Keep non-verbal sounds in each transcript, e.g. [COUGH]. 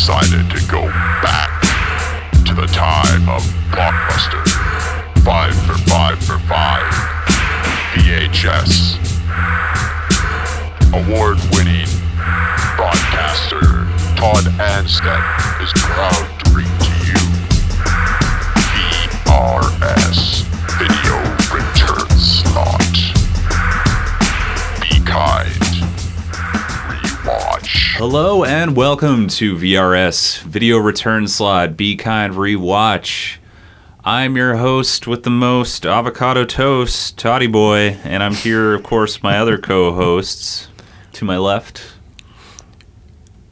decided to go back to the time of Blockbuster. Five for five for five. VHS. Award winning broadcaster Todd Anstett is proud to bring to you VRS Video Hello and welcome to VRS Video Return Slot Be Kind Rewatch. I'm your host with the most avocado toast, Toddy Boy, and I'm here, of course, my other [LAUGHS] co-hosts. To my left,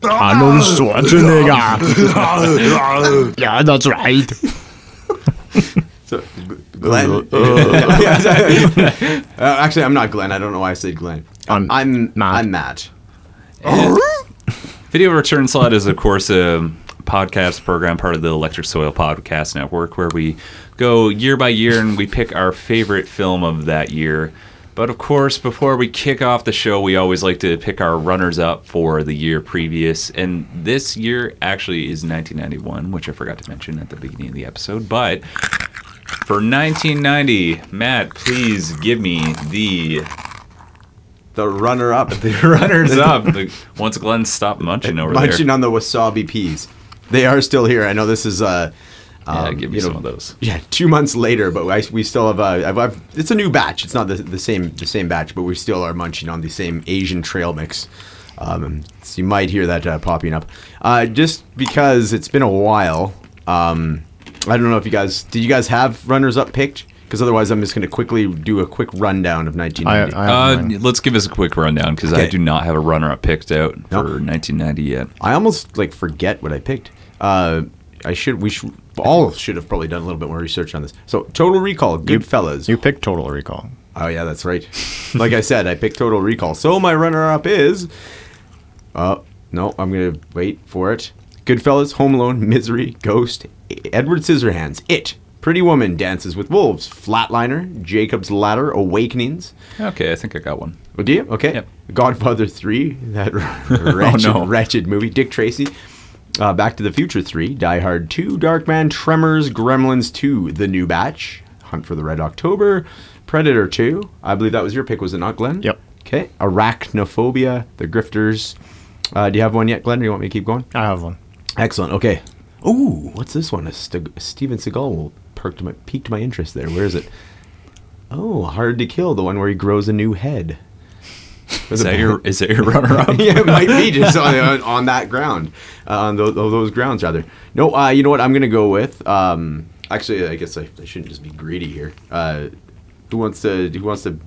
ah! Arnold Schwarzenegger. [LAUGHS] yeah, that's right. So, Glenn. Uh, [LAUGHS] uh. uh, actually, I'm not Glenn. I don't know why I said Glenn. I'm I'm Matt. I'm Matt. Video Return Slot is, of course, a podcast program part of the Electric Soil Podcast Network where we go year by year and we pick our favorite film of that year. But of course, before we kick off the show, we always like to pick our runners up for the year previous. And this year actually is 1991, which I forgot to mention at the beginning of the episode. But for 1990, Matt, please give me the The runner-up. the runners [LAUGHS] up. The- Once Glenn stopped munching over Munching there. on the wasabi peas. They are still here. I know this is uh, Yeah, um, give me you some of those. Yeah, two months later, but I, we still have. Uh, I've, I've, it's a new batch. It's not the, the same the same batch, but we still are munching on the same Asian trail mix. Um, so you might hear that uh, popping up, uh, just because it's been a while. Um, I don't know if you guys did. You guys have runners up picked? Because otherwise, I'm just going to quickly do a quick rundown of 1990. I, Uh, let's give us a quick rundown because I do not have a runner-up picked out No. for 1990 yet. I almost like forget what I picked. Uh, I should. We should. All should have probably done a little bit more research on this. So, Total Recall, Goodfellas. you picked Total Recall. Oh yeah, that's right. like I said, I picked Total Recall. So my runner-up is. Oh no, I'm gonna wait for it. Goodfellas, Home Alone, Misery, Ghost, Edward Scissorhands, It, Pretty Woman, Dances with Wolves, Flatliner, Jacob's Ladder, Awakenings. Okay, I think I got one. Oh, do you? Okay. Yep. Godfather 3, that [LAUGHS] wretched, no. wretched movie. Dick Tracy. Uh, Back to the Future 3, Die Hard 2, Darkman, Tremors, Gremlins 2, The New Batch, Hunt for the Red October, Predator 2. I believe that was your pick, was it not, Glenn? Yep. Okay. Arachnophobia, The Grifters. Uh, do you have one yet, Glenn? Do you want me to keep going? I have one. Excellent. Okay. Ooh, what's this one? A St- Steven Seagal perked my, piqued my interest there. Where is it? Oh, Hard to Kill, the one where he grows a new head. Is that your is that your runner-up? [LAUGHS] yeah, it might be just [LAUGHS] on, on, on that ground, uh, on those, those grounds rather. No, uh, you know what? I'm gonna go with. Um, actually, I guess I, I shouldn't just be greedy here. Uh, who wants to? Who wants to?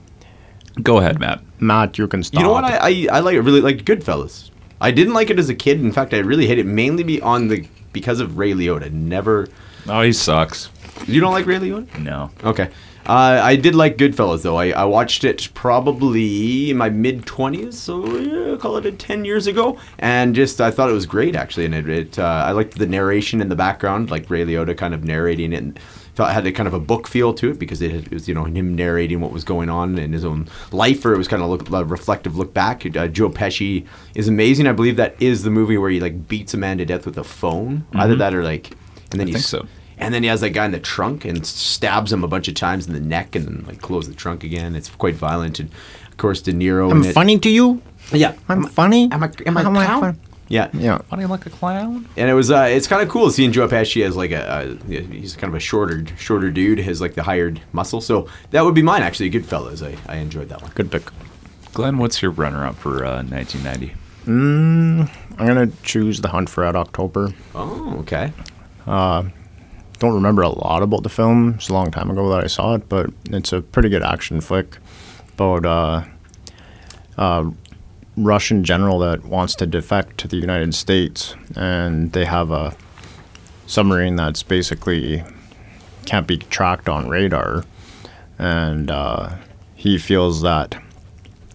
Go ahead, Matt. Matt, you can stop. You know what? I, I, I like really liked Goodfellas. I didn't like it as a kid. In fact, I really hate it mainly be on the because of Ray Liotta. Never. Oh, he sucks. You don't like Ray Liotta? No. Okay. Uh, I did like Goodfellas though. I, I watched it probably in my mid twenties, so yeah, call it a ten years ago, and just I thought it was great actually. And it, it uh, I liked the narration in the background, like Ray Liotta kind of narrating it. And, Felt it had a kind of a book feel to it because it, it was you know him narrating what was going on in his own life, or it was kind of look, a reflective look back. Uh, Joe Pesci is amazing. I believe that is the movie where he like beats a man to death with a phone. Either that or like, and then Mm-hmm. I he's think so. And then he has that guy in the trunk and stabs him a bunch of times in the neck and then like close the trunk again. It's quite violent. And of course, De Niro. I'm it. funny to you. Yeah. I'm funny. Am I, am I, Am I clown? fun? Yeah. Yeah. Funny like a clown. And it was uh, it's kind of cool seeing Joe Pesci as like a, a he's kind of a shorter shorter dude, has like the hired muscle. So that would be mine actually. Goodfellas. I, I enjoyed that one. Good pick. Glenn, what's your runner-up for uh, 1990? Mm, I'm gonna choose The Hunt for Red October. Oh, okay. Don't remember a lot about the film. It's a long time ago that I saw it, but it's a pretty good action flick about uh, a Russian general that wants to defect to the United States, and they have a submarine that's basically can't be tracked on radar, and uh, he feels that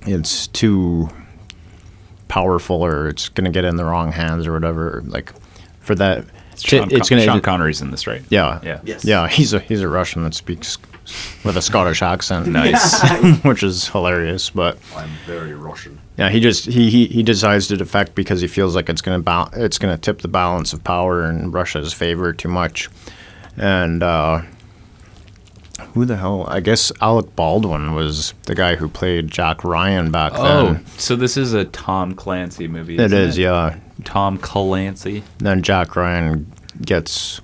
it's too powerful or it's gonna get in the wrong hands or whatever. Like for that, Sean, it's Con- gonna Sean Connery's in this, right? yeah. Yeah. Yes. Yeah, he's a he's a Russian that speaks with a Scottish accent. [LAUGHS] Nice. [LAUGHS] which is hilarious. But I'm very Russian. yeah, he just he he, he decides to defect because he feels like it's gonna ba- it's gonna tip the balance of power in Russia's favor too much, and uh, who the hell? I guess Alec Baldwin was the guy who played Jack Ryan back Oh, then. so this is a Tom Clancy movie. It isn't is, yeah. Tom Clancy. Then Jack Ryan gets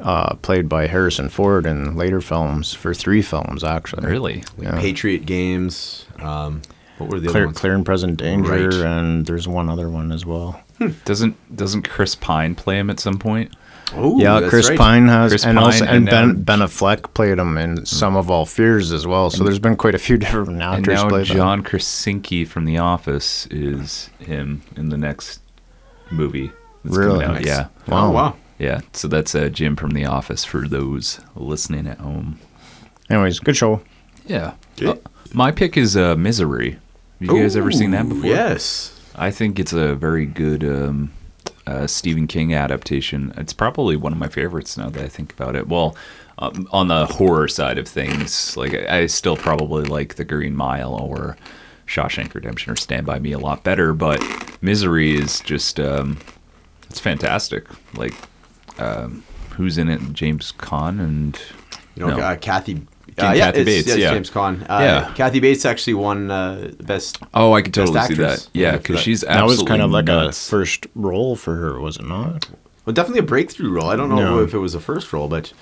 uh, played by Harrison Ford in later films for three films actually. Really? Yeah. Patriot Games. Um, what were the other Clear, ones? clear and present danger, Right. and there's one other one as well. Doesn't doesn't Chris Pine play him at some point? Oh, yeah, Chris right. Pine has, Chris and Pine also and and Ben now- Ben Affleck played him in Sum of All Fears as well. So there's been quite a few [LAUGHS] different And actors now played. him. John Krasinski from The Office is him in the next movie. that's coming Really? out. Nice. Yeah. Wow. Oh, wow. Yeah. So that's uh, Jim from The Office for those listening at home. Anyways, good show. Yeah. Okay. Uh, my pick is uh, Misery. Have you guys ever seen that before? Yes. I think it's a very good um, uh, Stephen King adaptation. It's probably one of my favorites now that I think about it. Well, um, on the horror side of things, like I I still probably like The Green Mile or Shawshank Redemption or Stand by Me a lot better, but Misery is just um, it's fantastic. Like um, who's in it? James Caan and You know, No. uh, Kathy. Uh, yeah, Kathy it's, Bates, yeah, it's yeah. James Caan. Uh, Yeah. Kathy Bates actually won uh, best. oh, I could totally Best see that. Yeah, Yeah, because that. she's That was kind of like nuts. a first role for her, was it not? Well, definitely a breakthrough role. I don't know No. if it was a first role, but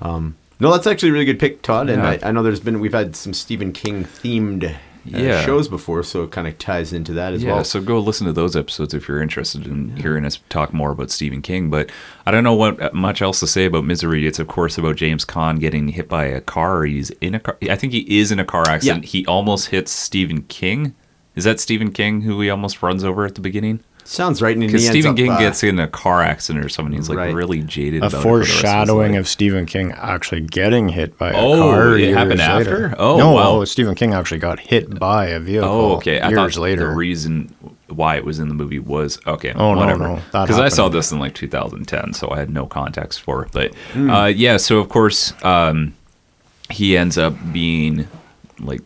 um, no, that's actually a really good pick, Todd. And Yeah. I, I know there's been we've had some Stephen King themed Uh, yeah. shows before, so it kind of ties into that as yeah, well. so go listen to those episodes if you're interested in hearing us talk more about Stephen King. But I don't know what uh, much else to say about Misery. It's of course about James Caan getting hit by a car. He's in a car. I think he is in a car accident. Yeah. He almost hits Stephen King. Is that Stephen King who he almost runs over at the beginning? Sounds right. And Because he ends Stephen up, King uh, gets in a car accident or something. He's like Right. really jaded. A about it for the rest foreshadowing his of Stephen King actually getting hit by a Oh, car. it years happened later. after? Oh, no, wow. oh, Stephen King actually got hit by a vehicle. Oh, okay. I years thought later. the reason why it was in the movie was okay. Oh, whatever. no, that Because I saw this in like 2010, so I had no context for it. But Hmm. uh, yeah, so of course um, he ends up being like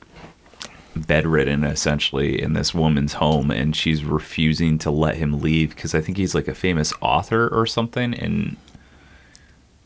bedridden essentially in this woman's home, and she's refusing to let him leave because I think he's like a famous author or something. And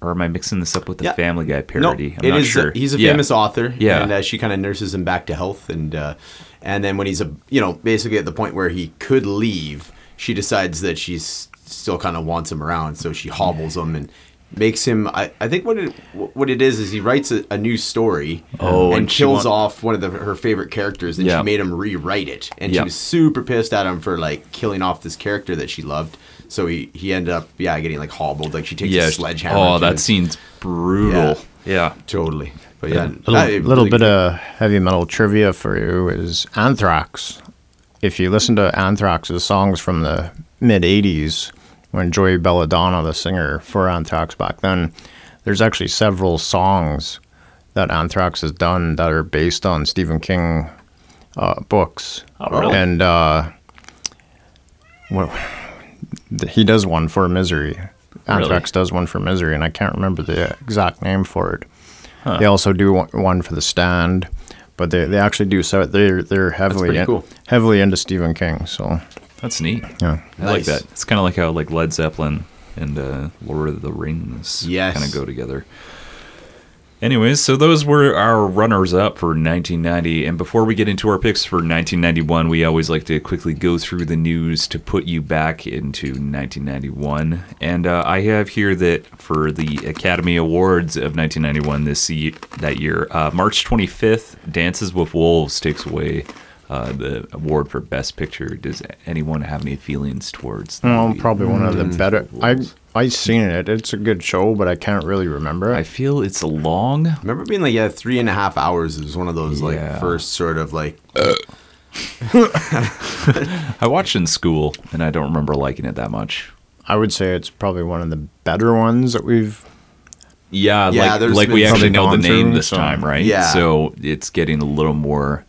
or am I mixing this up with the Yeah. Family Guy parody? No, parody? it is. uh, sure. he's a Yeah. famous author. Yeah. and uh, she kind of nurses him back to health, and uh, and then when he's a you know basically at the point where he could leave, she decides that she's still kind of wants him around, so she hobbles him and makes him. I, I think what it what it is is he writes a, a new story. Oh, and, and kills want- off one of the, her favorite characters, and Yeah. she made him rewrite it, and Yeah. she was super pissed at him for like killing off this character that she loved. So he, he ended up yeah getting like hobbled like she takes Yeah. a sledgehammer. Oh, that his- scene's brutal. Yeah. Totally. But yeah, little, I- little really bit of heavy metal trivia for you is Anthrax. If you listen to Anthrax's songs from the mid 80s, when Joey Belladonna, the singer for Anthrax back then, there's actually several songs that Anthrax has done that are based on Stephen King uh, books. Oh, really? And uh, what, he does one for Misery. Anthrax does one for Misery, and I can't remember the exact name for it. They also do one- one for the stand, but they, they actually do so they're they're heavily in- cool. heavily into Stephen King. So That's neat. yeah, I like Nice. that. It's kind of like how like Led Zeppelin and uh, Lord of the Rings Yes. kind of go together. Anyways, so those were our runners up for 1990. And before we get into our picks for 1991, we always like to quickly go through the news to put you back into 1991. And uh, I have here that for the Academy Awards of 1991 this ye- that year, uh, March 25th, Dances with Wolves takes away uh, the award for Best Picture. Does anyone have any feelings towards? the well, movie? probably one of the Mm. better. I I seen it. It's a good show, but I can't really remember I feel it's a long. remember being like yeah three and a half hours is one of those like Yeah. first sort of like [LAUGHS] I watched in school, and I don't remember liking it that much. I would say it's probably one of the better ones that we've. Yeah, Yeah, like like we actually know the name through, this so- time, right? Yeah. So it's getting a little more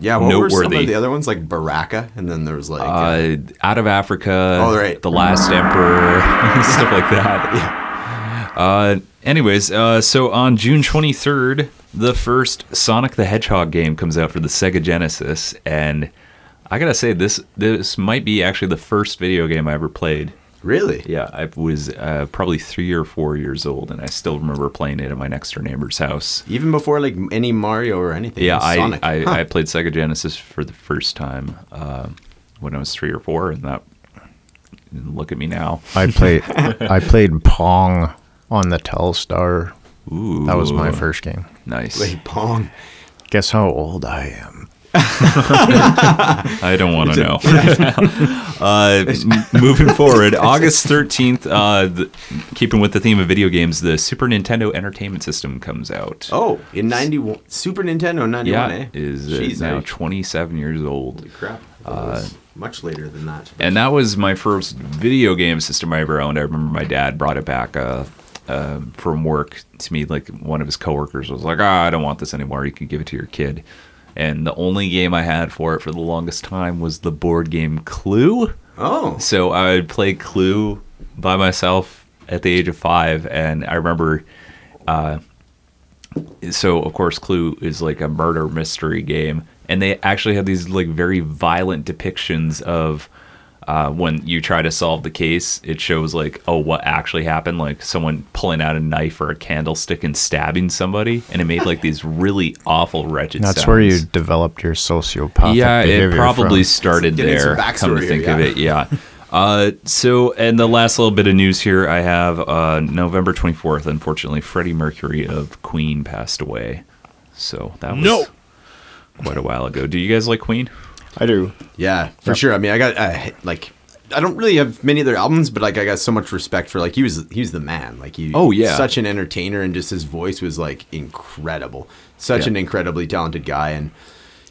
yeah what were some Noteworthy. of the other ones like Baraka and then there was like uh, uh, out of Africa. Oh, right. The Last Emperor, [LAUGHS] stuff like that. Uh, anyways, uh, so on June 23rd, the first Sonic the Hedgehog game comes out for the Sega Genesis, and I gotta say this this might be actually the first video game I ever played. Really? Yeah, I was uh, probably three or four years old, and I still remember playing it at my next door neighbor's house. Even before like any Mario or anything. Yeah, I Sonic. I, Huh. I played Sega Genesis for the first time uh, when I was three or four, and that. and Look at me now. I played [LAUGHS] I played Pong on the Telstar. Ooh, That was my first game. Nice. Wait, Pong. Guess how old I am. I don't want to know. [LAUGHS] uh, m- [LAUGHS] moving forward, August 13th, uh, the, keeping with the theme of video games, the Super Nintendo Entertainment System comes out. Oh, in 91. Super Nintendo 91, yeah, eh? is uh, Jeez, now I- 27 years old. Holy crap. I thought it was much later than that. And that was my first video game system I ever owned. I remember my dad brought it back uh, uh, from work to me. Like one of his coworkers was like, "Ah, I don't want this anymore. You can give it to your kid." And the only game I had for it for the longest time was the board game Clue. Oh. So I would play Clue by myself at the age of five, and I remember. Uh, so of course, Clue is like a murder mystery game, and they actually have these like very violent depictions of. Uh, when you try to solve the case, it shows like, oh, what actually happened, like someone pulling out a knife or a candlestick and stabbing somebody, and it made like these really awful, wretched. That's sounds. where you developed your sociopathic Yeah, behavior it probably from. started Getting some there. Come to think here, of it, yeah. Uh, so, and the last little bit of news here, I have uh, November 24th. Unfortunately, Freddie Mercury of Queen passed away. So that was No. quite a while ago. Do you guys like Queen? I do. Yeah, for sure. I mean, I got uh, like I don't really have many of their albums, but like I got so much respect for like he was he was the man. Like he Oh, yeah. such an entertainer and just his voice was like incredible. Such Yeah. an incredibly talented guy and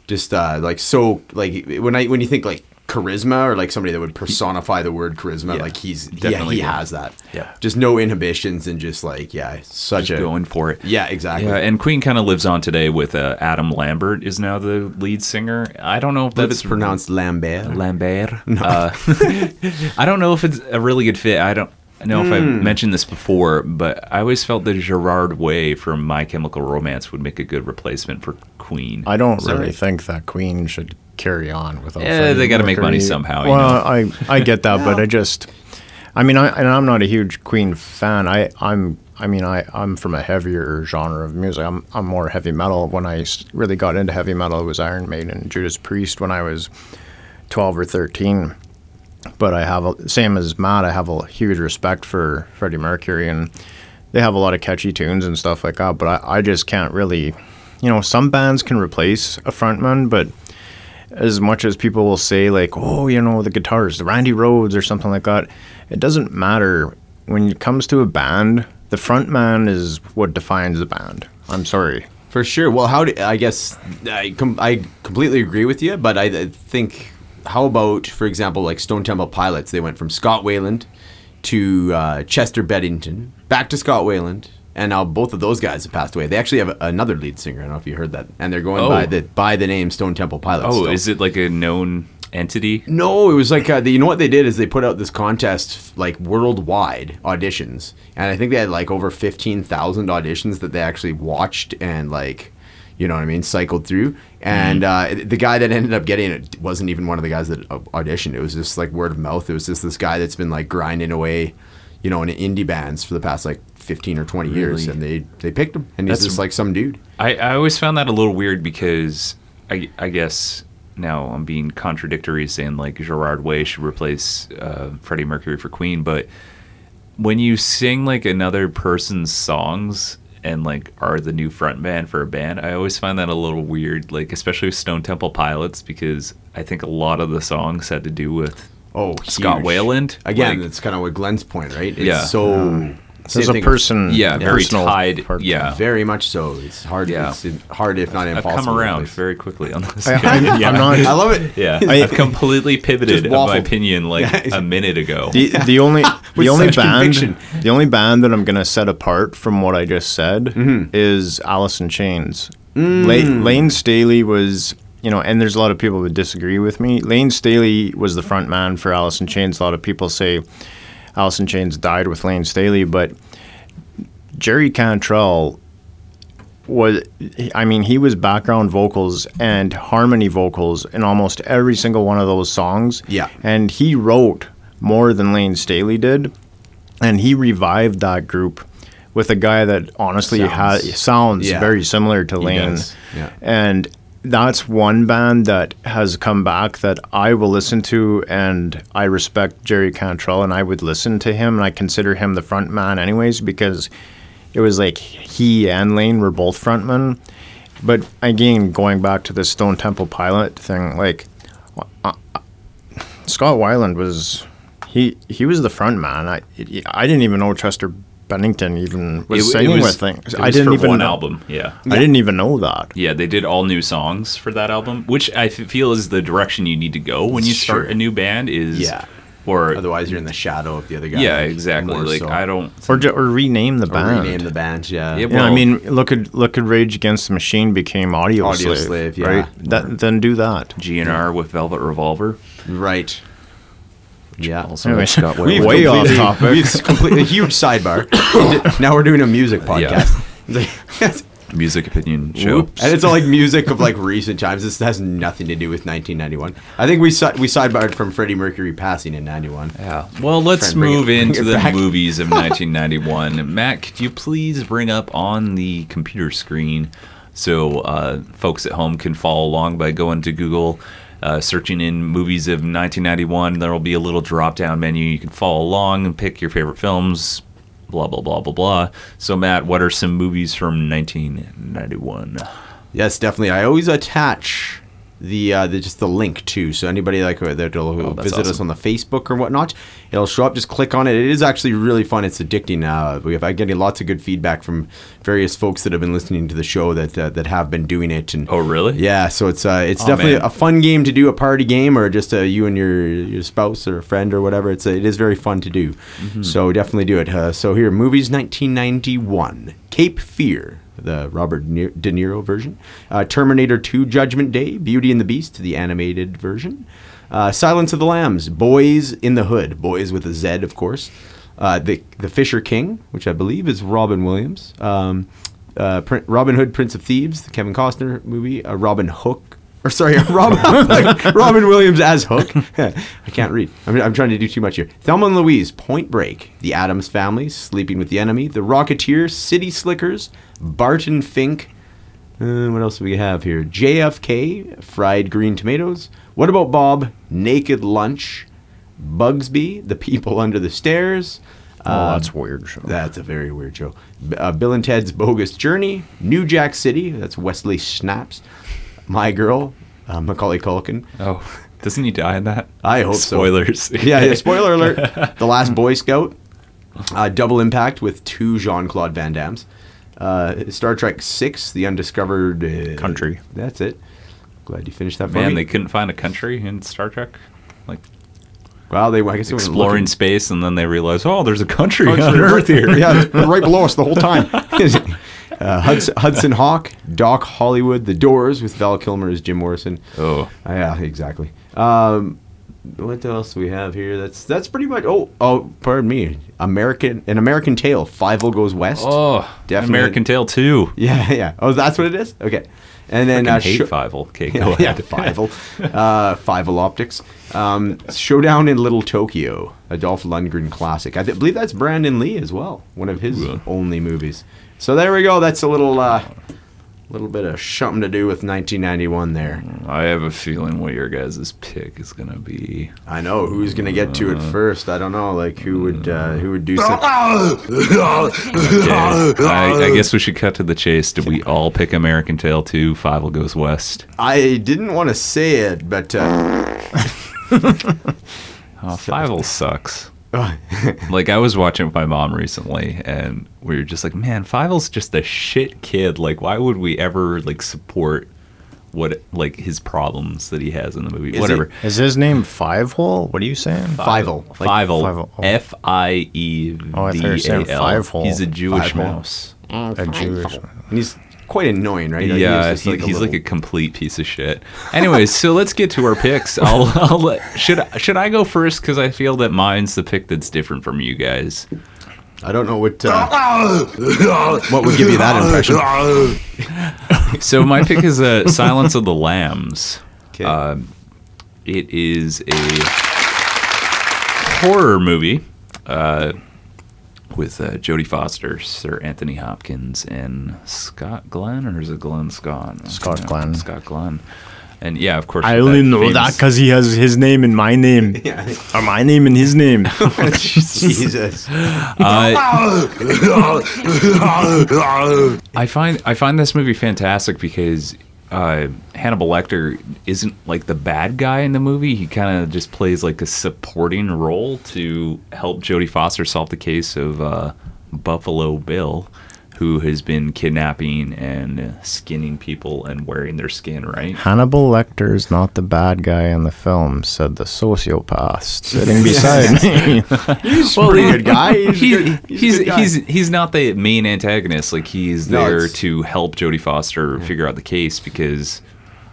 just uh like so like when I when you think like charisma or like somebody that would personify the word charisma Yeah, like he's definitely yeah, he did. has that. Yeah. Just no inhibitions and just like yeah, such Just a going for it. Yeah, exactly. Yeah, and Queen kind of lives on today with uh, Adam Lambert is now the lead singer. I don't know if but that's it's pronounced Lambert. Lambert. [LAUGHS] No. Uh, [LAUGHS] I don't know if it's a really good fit. I don't know if I've Hmm. mentioned this before, but I always felt that Gerard Way from My Chemical Romance would make a good replacement for Queen. I don't Is that really think that Queen should carry on without. Yeah, Freddie they gotta make money Mercury. somehow, you Well, know. I I get that, but I just, I mean, I and I'm not a huge Queen fan. I I'm I mean I I'm from a heavier genre of music. I'm I'm more heavy metal. When I really got into heavy metal, it was Iron Maiden, and Judas Priest when I was 12 or 13. But I have a, same as Matt. I have a huge respect for Freddie Mercury, and they have a lot of catchy tunes and stuff like that. But I, I just can't really, you know, some bands can replace a frontman, but as much as people will say like, oh, you know, the guitars, the Randy Rhoads or something like that, it doesn't matter when it comes to a band. The frontman is what defines the band. I'm sorry. For sure. Well, how do I guess I com- I completely agree with you, but I, I think how about for example like Stone Temple Pilots? They went from Scott Weiland to uh, Chester Bennington, back to Scott Weiland, and now both of those guys have passed away. They actually have another lead singer. I don't know if you heard that, and they're going Oh. by the by the name Stone Temple Pilots. Oh, still. is it like a known entity? No, it was like uh, the, you know what they did is they put out this contest like worldwide auditions, and I think they had like over fifteen thousand auditions that they actually watched and like, you know what I mean, cycled through. And uh, the guy that ended up getting it wasn't even one of the guys that auditioned. It was just like word of mouth. It was just this guy that's been like grinding away, you know, in indie bands for the past like fifteen or twenty years, and they they picked him, and he's just like some dude. I, I always found that a little weird because I, I guess now I'm being contradictory saying like Gerard Way should replace uh, Freddie Mercury for Queen, but when you sing like another person's songs and like are the new frontman for a band, I always find that a little weird, like especially with Stone Temple Pilots because I think a lot of the songs had to do with Oh, Scott huge. Weiland. Again, Like, that's kind of what Glenn's point, right? It's Yeah. so. Same There's a thing- person. yeah, very personal tied. part- Yeah, Very much so. It's hard. Yeah. It's hard, if not I've impossible. come around very quickly on this. I, I'm, I'm not. I love it. Yeah, I- [LAUGHS] I've completely pivoted my opinion like [LAUGHS] a minute ago. [LAUGHS] the, the only the only band conviction. the only band that I'm gonna set apart from what I just said Mm-hmm. is Alice in Chains. Mm. La- Lane Staley was you know, and there's a lot of people who disagree with me. Lane Staley was the front man for Alice in Chains. A lot of people say In Chains died with Lane Staley, but Jerry Cantrell was I mean he was background vocals and harmony vocals in almost every single one of those songs. Yeah. And he wrote more than Lane Staley did. And he revived that group with a guy that honestly Sounds- has sounds Yeah. very similar to Lane. yeah. And that's one band that has come back that I will listen to, and I respect Jerry Cantrell, and I would listen to him, and I consider him the front man, anyways, because it was like he and Lane were both frontmen. But again, going back to the Stone Temple Pilot thing, like uh, uh, Scott Weiland was he he was the front man. I I didn't even know Chester Bennington even was It- it singing was- with things. it I didn't for even one know, album. Yeah. I didn't even know that. Yeah, they did all new songs for that album, which I f- feel is the direction you need to go when you start Sure. a new band. Is Yeah. or Otherwise, you're in the shadow of the other guy. yeah, exactly. more Like so. I don't. Or, ju- or rename the Or band. rename the band. Yeah. Yeah, You know, I mean, look at look at Rage Against the Machine became Audio, Audio Slave, Slave, yeah. right? That, then do that. GNR with Velvet Revolver. Right. Yeah. Also, Anyway, Scott [LAUGHS] Weiland. we've way off topic. We've completely a [LAUGHS] huge sidebar. [LAUGHS] now we're doing a music podcast. and music opinion show. And it's all like music of like recent times. This has nothing to do with 1991. I think we si- we sidebarred from Freddie Mercury passing in 91. Yeah. Well, let's Friend, bring move it- bring into the back. movies of 1991. Matt, could you please bring up on the computer screen so uh, folks at home can follow along by going to Google, uh, searching in movies of 1991. There will be a little drop down menu. You can follow along and pick your favorite films. Blah blah blah blah blah. So Matt, what are some movies from 1991? Yes, definitely. I always attach the, uh, the just the link too. So anybody like who, that'll Oh, that's visit us on the Facebook or whatnot, it'll show up. Just click on it. It is actually really fun. It's addicting. Uh, we have I'm getting lots of good feedback from various folks that have been listening to the show that uh, that have been doing it. And Oh really? yeah, so it's uh, it's Oh, definitely man. a fun game to do, a party game, or just uh, you and your your spouse or a friend or whatever. It's uh, it is very fun to do. Mm-hmm. So definitely do it. Uh, so here, movies 1991, Cape Fear, the Robert De Niro version, uh, Terminator 2, Judgment Day, Beauty and the Beast, the animated version, uh, Silence of the Lambs, Boys in the Hood, Boys with a Z, of course. Uh, the the Fisher King, which I believe is Robin Williams. Um, uh, Prin- Robin Hood, Prince of Thieves, the Kevin Costner movie. Uh, Robin Hook, or sorry, [LAUGHS] Robin, Robin Williams as Hook. [LAUGHS] I can't read. I'm, I'm trying to do too much here. Thelma and Louise, Point Break, The Addams Family, Sleeping with the Enemy, The Rocketeer, City Slickers, Barton Fink. Uh, what else do we have here? JFK, Fried Green Tomatoes. What about Bob? Naked Lunch, Bugsy, The People Under the Stairs. Oh, um, that's weird. Show. that's a very weird show. Uh, Bill and Ted's Bogus Journey, New Jack City. That's Wesley Snipes. My Girl, uh, Macaulay Culkin. Oh, doesn't he die in that? I hope so. Spoilers. [LAUGHS] Yeah, yeah, spoiler alert. [LAUGHS] The Last Boy Scout. Uh, Double Impact with two Jean Claude Van Dammes. Uh, Star Trek Six, The Undiscovered uh, Country. That's it. Glad you finished that for Man, me. they couldn't find a country in Star Trek. Like well, they I guess they were exploring space, and then they realize, oh, there's a country, on Earth here. yeah, right below us the whole time. [LAUGHS] uh, Hudson, Hudson Hawk, Doc Hollywood, The Doors with Val Kilmer as Jim Morrison. Oh, Uh, yeah, exactly. Um, what else do we have here? That's that's pretty much. Oh, oh, pardon me. American, an American Tail. Fievel goes west. oh, Definitely. American Tail two. Yeah, [LAUGHS] yeah. Oh, that's what it is. Okay, and then I uh, hate Fievel. Okay, yeah, [LAUGHS] go yeah, ahead. Fievel, uh, Fievel Optics, um, Showdown in Little Tokyo, a Dolph Lundgren classic. I th- believe that's Brandon Lee as well, one of his only movies. So there we go. That's a little, uh, little bit of something to do with 1991 there. I have a feeling what your guys' pick is gonna be. I know who's gonna get to Uh. it first. I don't know, like who would uh, who would do something. Okay, I, I guess we should cut to the chase. Did we all pick American Tail two? Fievel goes west. I didn't want to say it, but uh, [LAUGHS] Oh, sucks. [LAUGHS] Like I was watching with my mom recently, and we were just like, "Man, Fievel's just a shit kid. Like, why would we ever like support what like his problems that he has in the movie? Is Whatever." it- Is his name Five Hole? What are you saying? Fievel. Like Fievel, Fiveal. Oh. F I E V Oh, I thought you were saying A L. Five-hole. He's a Jewish Five-hole. mouse. Mm, a Jewish. and he's quite annoying, right? Like, yeah, just he- he's like a complete piece of shit. Anyways, so let's get to our picks. I'll, [LAUGHS] I'll let, should I- should I go first because I feel that mine's the pick that's different from you guys. I don't know what uh, what would give you that impression. [LAUGHS] So my pick is uh, Silence of the Lambs. 'Kay. Um, it is a horror movie uh, with uh, Jodie Foster, Sir Anthony Hopkins, and Scott Glenn, or is it Glenn Scott? Scott Glenn. Scott Glenn. And yeah, of course. I only know that because he has his name and my name, [LAUGHS] Yeah. or my name and his name. [LAUGHS] [LAUGHS] Jesus. I find I find this movie fantastic because uh, Hannibal Lecter isn't like the bad guy in the movie. He kind of just plays like a supporting role to help Jodie Foster solve the case of uh, Buffalo Bill, who has been kidnapping and uh, skinning people and wearing their skin. Right? Hannibal Lecter is not the bad guy in the film, said the sociopath sitting beside [LAUGHS] me. He's a pretty good guy. He's, He- a good, he's, he's good guy. he's he's not the main antagonist. Like he's No, there it's- to help Jodie Foster figure out the case because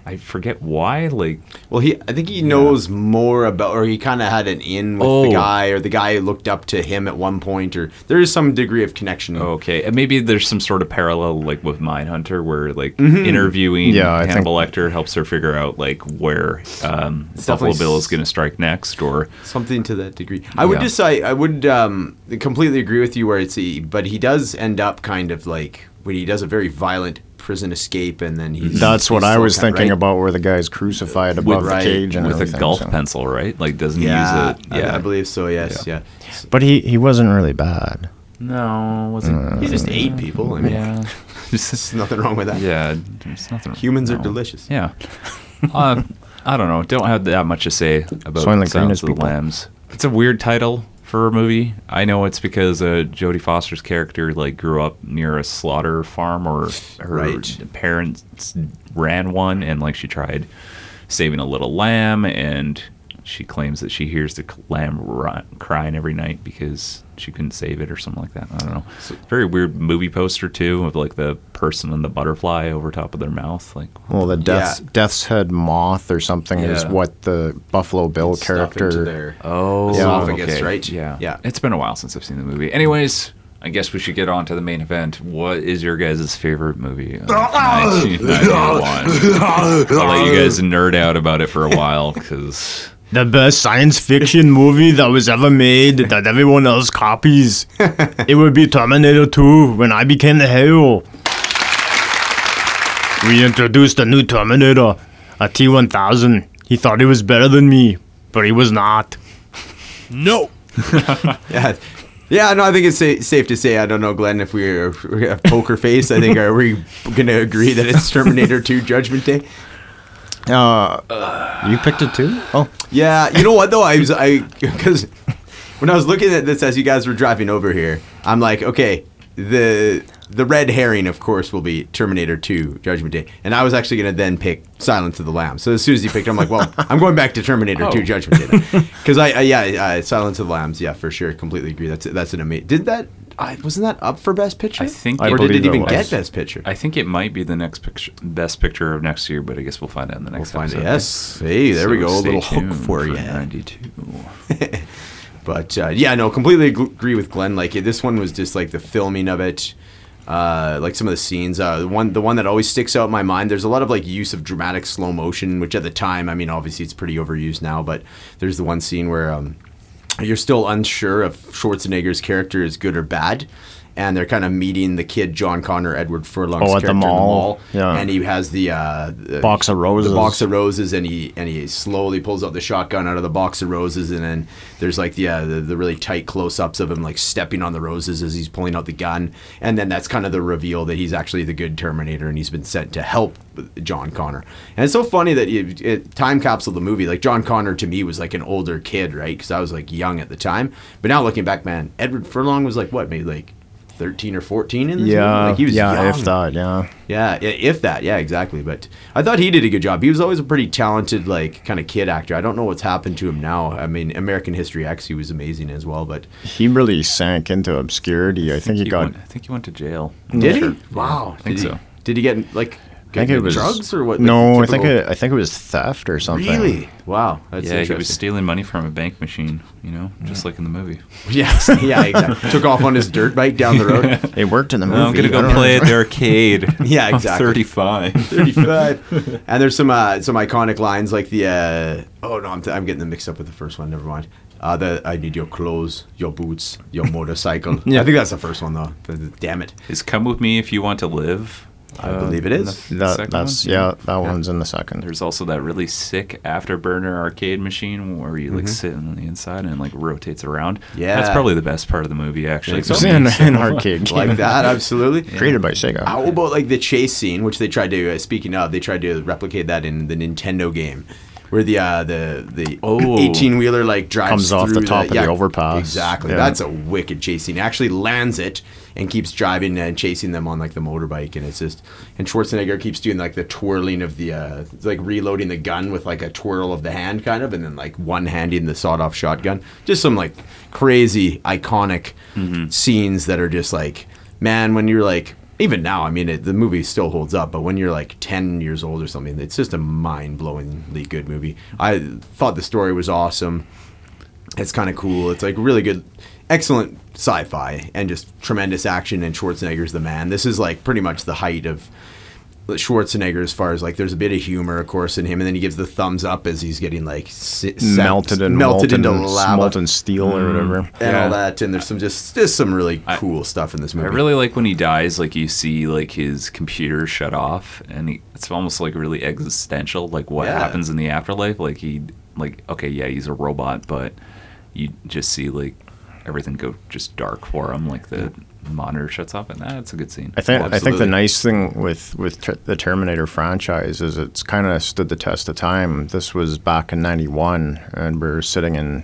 I forget why. Like Well, he I think he knows more about, or he kind of had an in with Oh. the guy, or the guy looked up to him at one point, or there is some degree of connection. okay, and maybe there's some sort of parallel like with Mindhunter where like Mm-hmm. interviewing Yeah, I Hannibal Lecter helps her figure out like where um, Buffalo Bill is going to strike next, or something to that degree. I would just say I would um, completely agree with you where it's he, but he does end up kind of like when he does a very violent prison escape, and then he's That's what I was kinda- thinking right? about, where the guy's crucified above right, the cage and with a golf so. pencil, right? Like doesn't Yeah, use it. Yeah, I, I believe so. Yes, yeah. But he, he wasn't really bad. No, wasn't. He just ate people. I mean, yeah. [LAUGHS] there's nothing wrong with that. Yeah, there's nothing. Humans are delicious. Yeah. uh, I don't know. Don't have that much to say about Soylent Green Silence is of the people. Lambs. It's a weird title for a movie. I know it's because uh, Jodie Foster's character like grew up near a slaughter farm, or her Right. parents ran one, and like she tried saving a little lamb, and she claims that she hears the lamb run, crying every night because she couldn't save it or something like that. I don't know. Very weird movie poster too, with like the person and the butterfly over top of their mouth. Like, Well, the death's, Yeah. death's head moth or something is what the Buffalo Bill Stuff into character. their- Oh, Esophagus, okay. right? Yeah, Yeah. It's been a while since I've seen the movie. Anyways, I guess we should get on to the main event. What is your guys' favorite movie? Of [LAUGHS] 1991? [LAUGHS] I'll let you guys nerd out about it for a while because The best science fiction movie that was ever made that everyone else copies. [LAUGHS] it would be Terminator 2 when I became the hero. We introduced a new Terminator, a T 1000. He thought he was better than me, but he was not. No! [LAUGHS] [LAUGHS] Yeah. Yeah, no, I think it's sa- safe to say. I don't know, Glenn, if we, are, if we have poker face. I think are we going to agree that it's Terminator 2 Judgment Day? Uh, you picked it too? Oh, Yeah, you know what though? I was I because when I was looking at this as you guys were driving over here, I'm like, okay, the the red herring, of course, will be Terminator 2 Judgment Day, and I was actually going to then pick Silence of the Lambs. So as soon as you picked, it, I'm like, well, I'm going back to Terminator 2 Oh. Judgment Day because I, I yeah, uh, Silence of the Lambs, yeah, for sure, completely agree. That's that's an amazing. Did that? I wasn't that up for Best Picture? I think I or did it even was. get Best Picture? I think it might be the next picture, best picture of next year. But I guess we'll find out in the next. We'll next. find it. episode. Yes. Hey, there we go. A little hook tuned for you. Ninety-two. [LAUGHS] But uh, yeah, no, completely agree with Glenn. Like this one was just like the filming of it, uh, like some of the scenes. Uh, the one, the one that always sticks out in my mind. There's a lot of like use of dramatic slow motion, which at the time, I mean, obviously it's pretty overused now. But there's the one scene where um, you're still unsure if Schwarzenegger's character is good or bad. And they're kind of meeting the kid John Connor, Edward Furlong's Oh, at character the in the mall. mall. Yeah. And he has the, uh, the Box of roses. The box of roses, and he and he slowly pulls out the shotgun out of the box of roses, and then there's like the uh, the, the really tight close-ups of him like stepping on the roses as he's pulling out the gun, and then that's kind of the reveal that he's actually the good Terminator, and he's been sent to help John Connor. And it's so funny that you, it, time capsule the movie. Like John Connor to me was like an older kid, right? Because I was like young at the time, but now looking back, man, Edward Furlong was like what, maybe like. 13 or 14 in this movie? yeah. Like he was yeah, young. if that, yeah. Yeah, if that, yeah, exactly. But I thought he did a good job. He was always a pretty talented, like, kind of kid actor. I don't know what's happened to him now. I mean, American History X, he was amazing as well. But He really sank into obscurity. I think he got. Went, I think he went to jail. did Sure. he? Wow, I think did so. He, did he get like think it was drugs or what? like No, I think it. I think it was theft or something. Really? Wow. That's yeah, he was stealing money from a bank machine, you know, just like in the movie. [LAUGHS] Yes. [LAUGHS] Yeah. Exactly. Took off on his dirt bike down the road. [LAUGHS] It worked in the movie. I'm gonna go play know. at the arcade. Yeah, I'm exactly. 35. 35. and there's some uh, some iconic lines like the uh, oh no, I'm, t- I'm getting them mixed up with the first one. Never mind. Uh, the I need your clothes, your boots, your motorcycle. Yeah. I think that's the first one though. The- the- Damn it. Is "Come with Me if you want to live"? I uh, believe it is. the That, that's one? yeah. That one's in the second. There's also that really sick afterburner arcade machine where you like sit on the inside and like rotates around. Mm-hmm. Yeah. that's probably the best part of the movie. Actually, Think so? for me, in an arcade. [LAUGHS] Like that, [LAUGHS] absolutely. created by Sega. How about like the chase scene, which they tried to? Uh, speaking of, they tried to replicate that in the Nintendo game, where the uh, the the Oh. eighteen wheeler like drives Comes off the top of the overpass. Exactly, Yeah. that's a wicked chase scene. Actually lands it and keeps driving and chasing them on like the motorbike, and it's just and Schwarzenegger keeps doing like the twirling of the uh, like reloading the gun with like a twirl of the hand kind of, and then like one handing the sawed off shotgun. Just some like crazy iconic scenes that are just like man when you're like even now i mean it, the movie still holds up but when you're like 10 years old or something it's just a mind-blowingly good movie. I thought the story was awesome. It's kind of cool. It's like really good excellent sci-fi and just tremendous action and schwarzenegger's the man. This is like pretty much the height of Schwarzenegger, as far as like, there's a bit of humor, of course, in him, and then he gives the thumbs up as he's getting like si- set- melted and melted molten, into lava molten steel or mm-hmm. whatever. and Yeah. all that. And there's some just just some really I- cool stuff in this movie. I really like when he dies. Like you see, like his computer shut off, and he, it's almost like really existential. Like what Yeah. happens in the afterlife. Like he, like okay, yeah, he's a robot, but you just see like everything go just dark for him. Like the monitor shuts off, and that's a good scene. I think I think the nice thing with with ter- the Terminator franchise is it's kind of stood the test of time. This was back in '91, and we're sitting in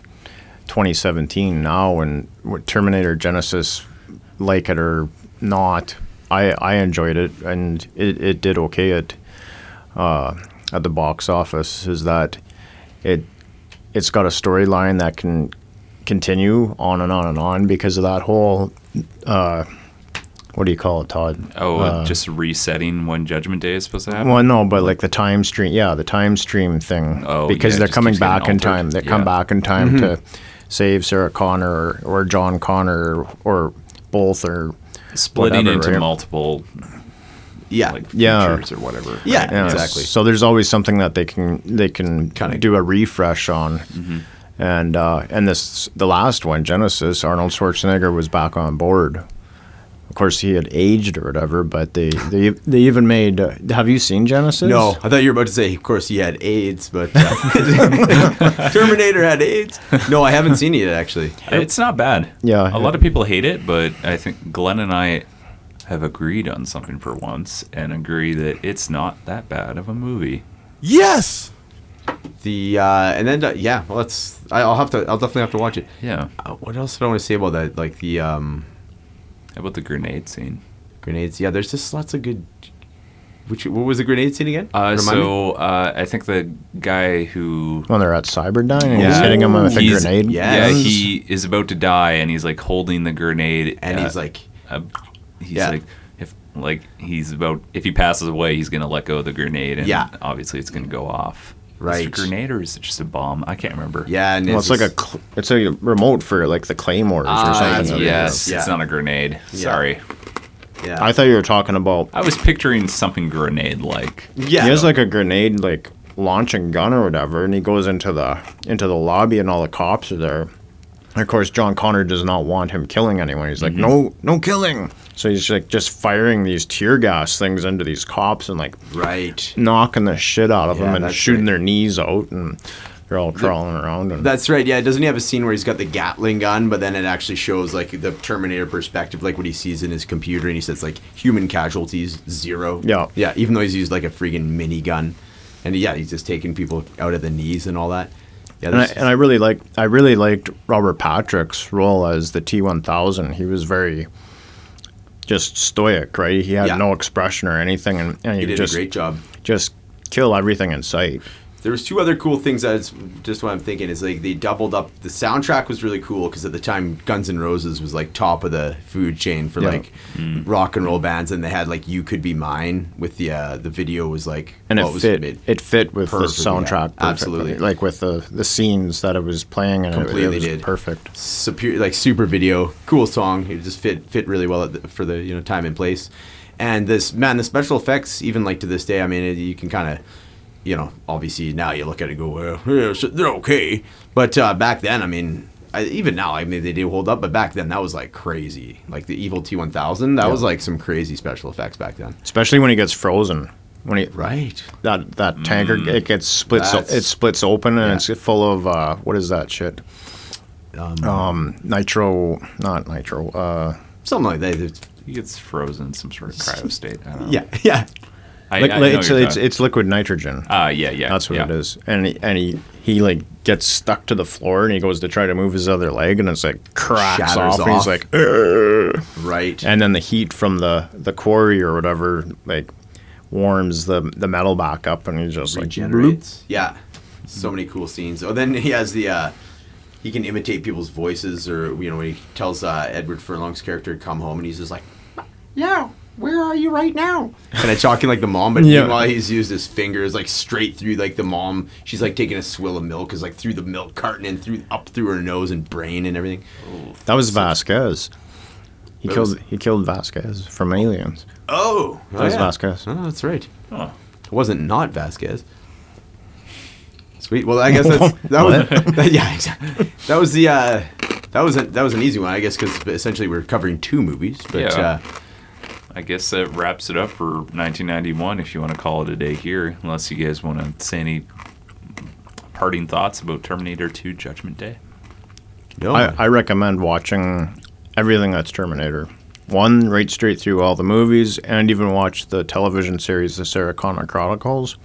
2017 now, and with Terminator Genisys, like it or not, I I enjoyed it, and it, it did okay at uh, at the box office. Is that it? It's got a storyline that can continue on and on and on because of that whole uh, what do you call it, Todd? Oh, Uh, just resetting when Judgment Day is supposed to happen. well, no, but like the time stream, yeah, the time stream thing. Oh, because yeah, they're coming back in time. They come back in time to save Sarah Connor or, or John Connor or, or both or Splitting whatever, into right? multiple yeah, like Yeah. or whatever. Yeah. right? Yeah, Exactly. So there's always something that they can they can Kinda- do a refresh on. Mm-hmm. And uh, and this the last one, Genisys, Arnold Schwarzenegger was back on board. Of course, he had aged or whatever, but they they, they even made. Uh, have you seen Genisys? No, I thought you were about to say. Of course, he had AIDS, but uh, [LAUGHS] Terminator had AIDS. No, I haven't seen it actually. It's not bad. Yeah. A lot of people hate it, but I think Glenn and I have agreed on something for once and agree that it's not that bad of a movie. Yes. The uh, and then uh, yeah, let's. I- I'll have to. I'll definitely have to watch it. Yeah. Uh, what else did I want to say about that? Like the um, How about the grenade scene? grenades. Yeah, there's just lots of good. Which what was the grenade scene again? Uh, Remind me? so uh, I think the guy who When they're at Cyberdyne and Yeah. he's hitting him with a He's- grenade. yeah. yeah Yes. he is about to die and he's like holding the grenade and uh, he's like, uh, he's Yeah. like if like he's about if he passes away he's gonna let go of the grenade and Yeah. obviously it's gonna go off. Is Right. it a grenade or is it just a bomb? I can't remember. yeah, and Well, it's like a cl- it's a remote for like the claymores or Ah, something. that's yes, is. it's not a grenade. Yeah. Sorry. yeah. I thought you were talking about. I was picturing something grenade like. yeah, he has like a grenade like launching gun or whatever, and he goes into the into the lobby, and all the cops are there. And of course, John Connor does not want him killing anyone. He's like, mm-hmm. no, no killing. So he's like just firing these tear gas things into these cops and like right. knocking the shit out of Yeah, them and shooting right. their knees out, and they're all crawling around. And That's right. Yeah, doesn't he have a scene where he's got the Gatling gun, but then it actually shows like the Terminator perspective, like what he sees in his computer, and he says like human casualties zero. Yeah. yeah. Even though he's used like a freaking minigun, and yeah, he's just taking people out of the knees and all that. Yeah, and I, and I really like I really liked Robert Patrick's role as the T one thousand. He was very just stoic, right? He had Yeah. no expression or anything, and, and he, he did just a great job. just kill everything in sight. There was two other cool things. That's just what I'm thinking is like they doubled up. The soundtrack was really cool because at the time Guns N' Roses was like top of the food chain for Yeah. like rock and roll bands, and they had like "You Could Be Mine" with the uh, the video was like and well, it was fit made- it fit with the perfect, yeah. soundtrack perfectly. Absolutely. like with the the scenes that it was playing and it- Completely it, was did. perfect super like super video, cool song. It just fit fit really well at the, for the you know time and place. And this man, the special effects, even like to this day, I mean, it, you can kind of, you know, obviously now you look at it and go, well, yeah, they're okay. But uh, back then, I mean, I, even now, I mean, they do hold up. But back then, that was like crazy. Like the Evil T1000, that was like some crazy special effects back then. especially when he gets frozen when he Right. that that tanker it gets splits That's- it splits open and yeah. it's full of uh what is that shit Um, um nitro not nitro uh something like that. It's- He gets frozen in some sort of cryo state. I don't know. Yeah, [LAUGHS] yeah. I, like, I like, it's it's, it's liquid nitrogen Ah, yeah, yeah. that's what yeah. it is and he, and he he like gets stuck to the floor and he goes to try to move his other leg and it's like cracks Shatters off, and off. he's like. Right. and then the heat from the the quarry or whatever like warms the the metal back up and he just like regenerates. Yeah, so many cool scenes. Oh, then he has the uh, he can imitate people's voices, or you know when he tells uh, Edward Furlong's character to come home, and he's just like, "Yeah, where are you right now?" And I'm talking like the mom, but Yeah. meanwhile he's used his fingers like straight through like the mom. She's like taking a swill of milk, is like through the milk carton and through up through her nose and brain and everything. that was Vasquez he That killed was- he killed Vasquez from Aliens Oh, that was Vasquez Oh, that's right. Oh. It wasn't not Vasquez. Sweet. Well, I guess that's [LAUGHS] that was [LAUGHS] yeah, exactly. That was the uh, that was a, that was an easy one, I guess, because essentially we're covering two movies. But Yeah. uh, I guess that wraps it up for 1991. If you want to call it a day here, unless you guys want to say any parting thoughts about Terminator 2: Judgment Day. no, I, I recommend watching everything that's Terminator. One, right straight through all the movies, and even watch the television series, The Sarah Connor Chronicles.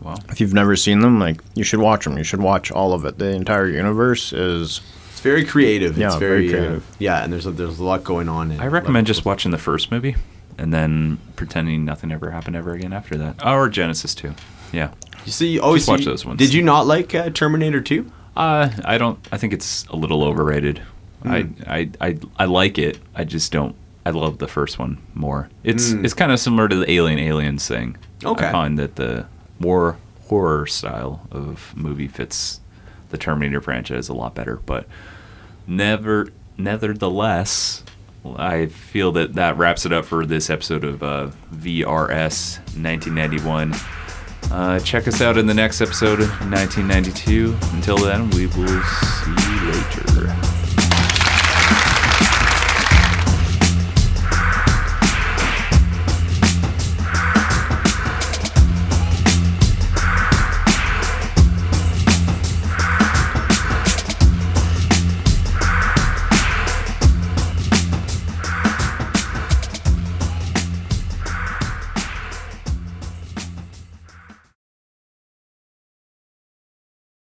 Wow. If you've never seen them, like you should watch them. You should watch all of it. The entire universe is it's very creative. Yeah, it's very very, creative. Uh, yeah, and there's a, there's a lot going on. and I a lot recommend just watching the first movie and then pretending nothing ever happened ever again after that. Or Genisys 2. Yeah. You see, oh, Just so watch you- those ones. Did you not like uh, Terminator Two? Uh, I don't. I think it's a little overrated. I, I I I like it. I just don't. I love the first one more. It's Mm. it's kind of similar to the Alien Aliens thing. Okay. I find that the more horror style of movie fits the Terminator franchise a lot better. But never, nevertheless, I feel that that wraps it up for this episode of uh, VRS 1991. Uh, check us out in the next episode 1992. Until then, we will see you later.